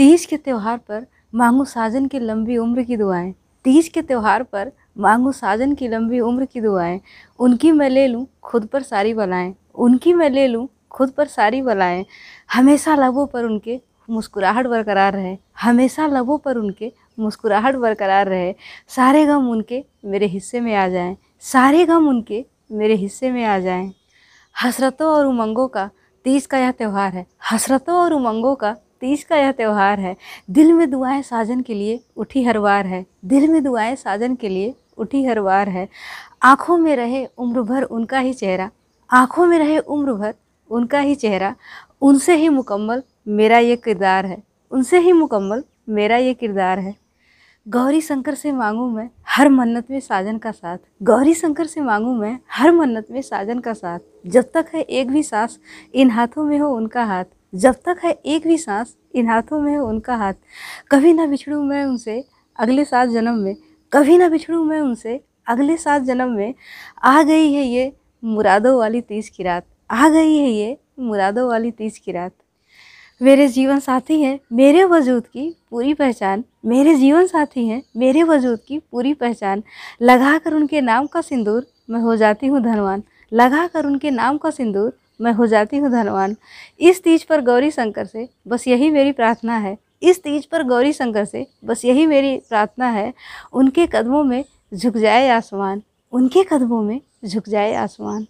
तीज के त्यौहार पर मांगू साजन की लंबी उम्र की दुआएँ। तीज के त्यौहार पर मांगू साजन की लंबी उम्र की दुआएँ। उनकी मैं ले लूँ खुद पर सारी बलाएँ। उनकी मैं ले लूँ खुद पर सारी बलाएँ। हमेशा लबों पर उनके मुस्कुराहट बरकरार रहे। हमेशा लबों पर उनके मुस्कुराहट बरकरार रहे। सारे गम उनके मेरे हिस्से में आ जाएँ। सारे गम उनके मेरे हिस्से में आ जाएँ। हसरतों और उमंगों का तीज का यह त्यौहार है। हसरतों और उमंगों का तीज का यह त्यौहार है। दिल में दुआएँ साजन के लिए उठी हर बार है। दिल में दुआएँ साजन के लिए उठी हर बार है। आँखों में रहे उम्र भर उनका ही चेहरा। आँखों में रहे उम्र भर उनका ही चेहरा। उनसे ही मुकम्मल मेरा ये किरदार है। उनसे ही मुकम्मल मेरा ये किरदार है। गौरी शंकर से मांगू मैं हर मन्नत में साजन का साथ। गौरी शंकर से मांगू मैं हर मन्नत में साजन का साथ। जब तक है एक भी सांस इन हाथों में हो उनका हाथ। जब तक है एक भी सांस इन हाथों में हो, उनका हाथ। कभी ना बिछड़ूँ मैं उनसे अगले सात जन्म में। कभी ना बिछड़ूँ मैं उनसे अगले सात जन्म में। आ गई है ये मुरादों वाली तीस की रात। आ गई है ये मुरादों वाली तीस की रात। मेरे जीवन साथी हैं, मेरे वजूद की पूरी पहचान। मेरे जीवन साथी हैं, मेरे वजूद की पूरी पहचान। लगा कर उनके नाम का सिंदूर मैं हो जाती हूँ धनवान। लगा कर उनके नाम का सिंदूर मैं हो जाती हूँ धनवान। इस तीज पर गौरी शंकर से बस यही मेरी प्रार्थना है। इस तीज पर गौरी शंकर से बस यही मेरी प्रार्थना है। उनके कदमों में झुक जाए आसमान। उनके कदमों में झुक जाए आसमान।